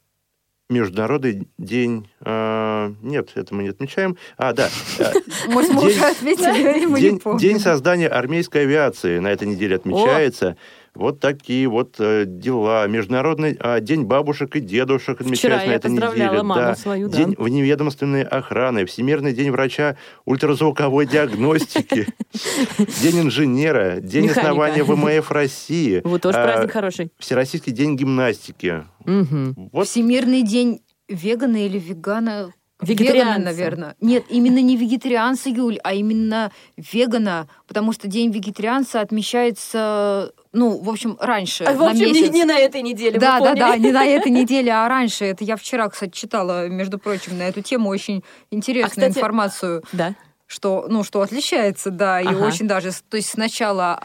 Международный день... нет, это мы не отмечаем. А, да. мы уже ответили, и мы не День, помним. день создания армейской авиации на этой неделе отмечается. Вот такие вот э, дела. Международный а, день бабушек и дедушек отмечается Вчера на я этой поздравляла неделе. маму да. свою, да. День вневедомственной охраны, Всемирный день врача ультразвуковой диагностики, День инженера, День основания ВМФ России, Вот тоже а, праздник хороший. Всероссийский день гимнастики. Всемирный день вегана или вегана? Вегетарианца. Вегана, наверное. Нет, именно не вегетарианца, Юль, а именно вегана, потому что день вегетарианца отмечается, ну, в общем, раньше, А, в на общем, не, месяц. не на этой неделе, Да, да, да, не на этой неделе, а раньше. Это я вчера, кстати, читала, между прочим, на эту тему очень интересную А, кстати, информацию, Да. что, ну, что отличается, да, и Ага. очень даже, то есть сначала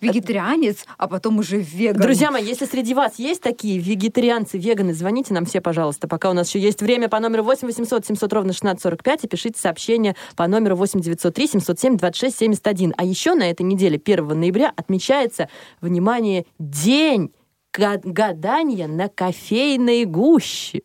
вегетарианец, а потом уже веган. Друзья мои, если среди вас есть такие вегетарианцы, веганы, звоните нам все, пожалуйста, пока у нас еще есть время по номеру 8 800 700 ровно 1645 и пишите сообщение по номеру 8 903 707 26 71. А еще на этой неделе, 1 ноября, отмечается, внимание, день га- гадания на кофейной гуще.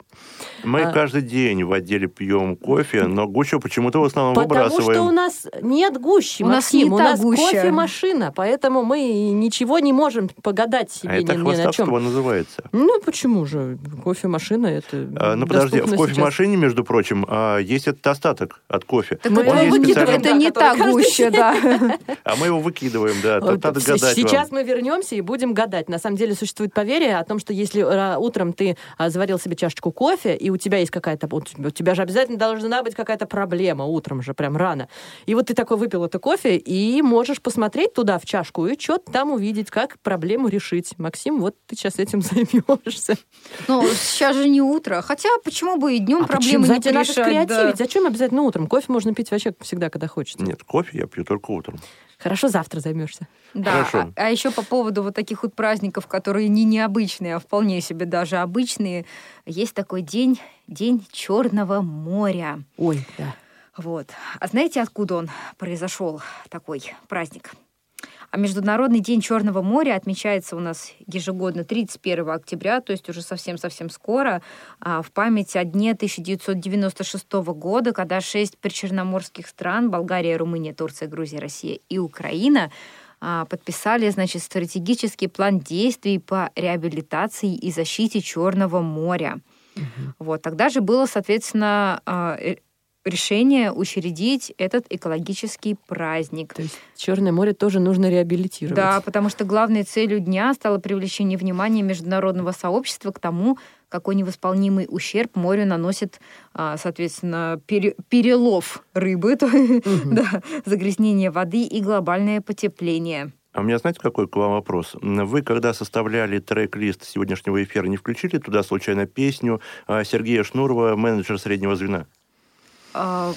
Мы А. каждый день в отделе пьем кофе, но гущу почему-то в основном Потому выбрасываем. что у нас нет гущи, У нас Максим, не у нас гуща. кофемашина, поэтому мы ничего не можем погадать себе А это ни, ни на чем. Называется. Ну, почему же? Кофемашина это А, ну подожди, в доступно сейчас. кофемашине, между прочим, а, есть этот остаток от кофе. Так Мы его выкидываем, это не та гуща, да. а мы его выкидываем, да. Тут надо гадать Сейчас мы вернемся и будем гадать. На самом деле существует поверье о том, что если а, утром ты а, заварил себе чашечку кофе, и у тебя есть какая-то... У тебя же обязательно должна быть какая-то проблема утром же, прям рано. И вот ты такой выпил это кофе, и можешь посмотреть туда в чашку и что-то там увидеть, как проблему решить. Максим, вот ты сейчас этим займешься. Ну, сейчас же не утро. Хотя, почему бы и днем А проблемы почему? не Зачем надо порешать? скреативить? да. Зачем обязательно утром? Кофе можно пить вообще всегда, когда хочется. Нет, кофе я пью только утром. Хорошо, завтра займешься. Да, Хорошо. а, еще по поводу вот таких вот праздников, которые не необычные, а вполне себе даже обычные, есть такой день, день Черного моря. Ой, да. Вот. А знаете, откуда он произошел, такой праздник? А Международный день Черного моря отмечается у нас ежегодно 31 октября, то есть уже совсем-совсем скоро, а, в память о дне 1996 года, когда шесть причерноморских стран, Болгария, Румыния, Турция, Грузия, Россия и Украина, а, подписали, значит, стратегический план действий по реабилитации и защите Черного моря. Вот. Тогда же было, соответственно, а, э, решение учредить этот экологический праздник. То есть Черное море тоже нужно реабилитировать. Да, потому что главной целью дня стало привлечение внимания международного сообщества к тому, какой невосполнимый ущерб морю наносит, а, соответственно, пере- перелов рыбы, то- да, загрязнение воды и глобальное потепление. А у меня, знаете, какой к вам вопрос? Вы, когда составляли трек-лист сегодняшнего эфира, не включили туда случайно песню а, Сергея Шнурова, менеджер среднего звена? А,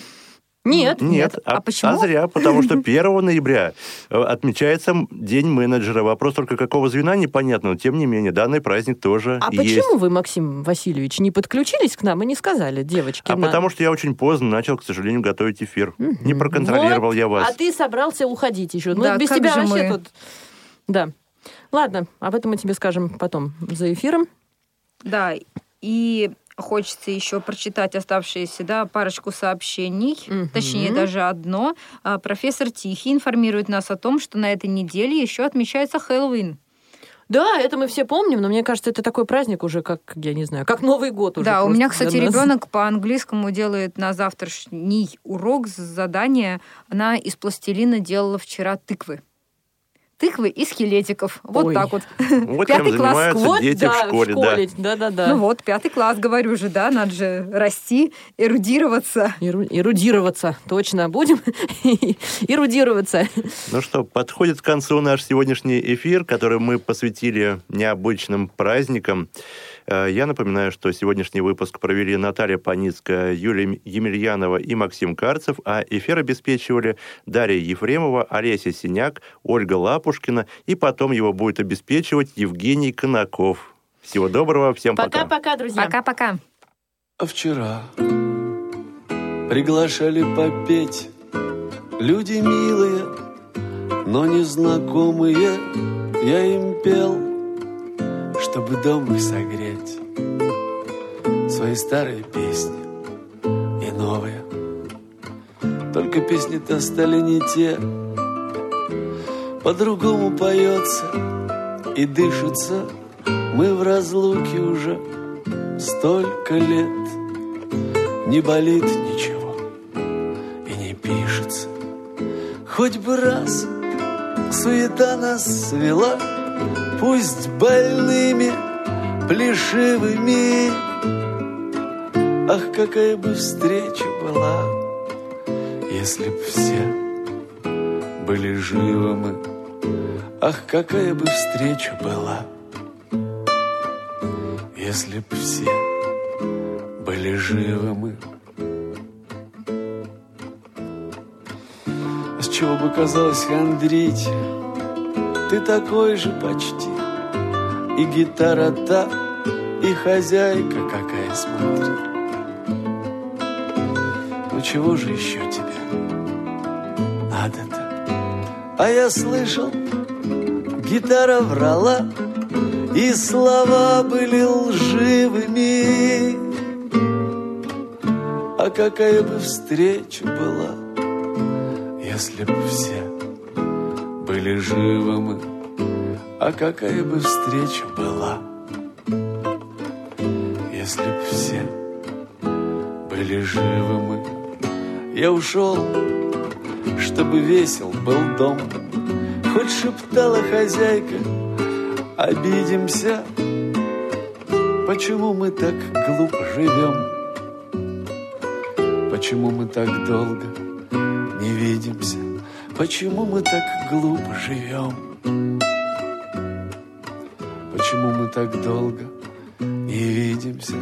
Нет. Нет. А почему? А зря, потому что 1 ноября э, отмечается День менеджера. Вопрос только какого звена непонятно, но тем не менее данный праздник тоже А есть. почему вы, Максим Васильевич, не подключились к нам и не сказали, девочки? А на- потому что я очень поздно начал, к сожалению, готовить эфир. Не проконтролировал Вот, я вас. А ты собрался уходить еще. Ну, Да, без как тебя же вообще мы? тут... Да. Ладно, об этом мы тебе скажем потом за эфиром. Да, и хочется еще прочитать оставшиеся, да, парочку сообщений, Мгм. точнее даже одно. А, Профессор Тихий информирует нас о том, что на этой неделе еще отмечается Хэллоуин. Да, это мы все помним, но мне кажется, это такой праздник уже, как, я не знаю, как Новый год уже. да, у меня, кстати, ребенок по английскому делает на завтрашний урок задание. Она из пластилина делала вчера тыквы. Тыквы и скелетиков. Вот Ой. так вот. Вот чем Пятый класс. занимаются Вот, дети да, в школе, да. да. Да, да, Ну вот, пятый класс, говорю же, да, надо же расти, эрудироваться. Эру- Эрудироваться, точно, будем эрудироваться. Ну что, подходит к концу наш сегодняшний эфир, который мы посвятили необычным праздникам. Э, Я напоминаю, что сегодняшний выпуск провели Наталья Паницкая, Юлия Емельянова и Максим Карцев, а эфир обеспечивали Дарья Ефремова, Олеся Синяк, Ольга Лапушкина, и потом его будет обеспечивать Евгений Конаков. Всего доброго, всем пока. Пока-пока, друзья. Пока-пока. А вчера приглашали попеть люди милые, но незнакомые. Я им пел, чтобы их согреть. свои старые песни и новые. Только песни-то стали не те, по-другому поется и дышится. Мы в разлуке уже столько лет, не болит ничего и не пишется. Хоть бы раз суета нас свела, пусть больными, плешивыми. Ах, какая бы встреча была, если б все были живы мы. Ах, какая бы встреча была, если б все были живы мы. А С чего бы казалось хандрить, ты такой же почти, и гитара та, и хозяйка какая, смотри. Ну чего же еще тебе надо-то? А я слышал, гитара врала, и слова были лживыми. А какая бы встреча была, если бы все были живы мы, а какая бы встреча была, если бы все были живы мы. Я ушел, чтобы весел был дом, хоть шептала хозяйка, обидимся, почему мы так глупо живем, почему мы так долго не видимся, почему мы так глупо живем, почему мы так долго не видимся.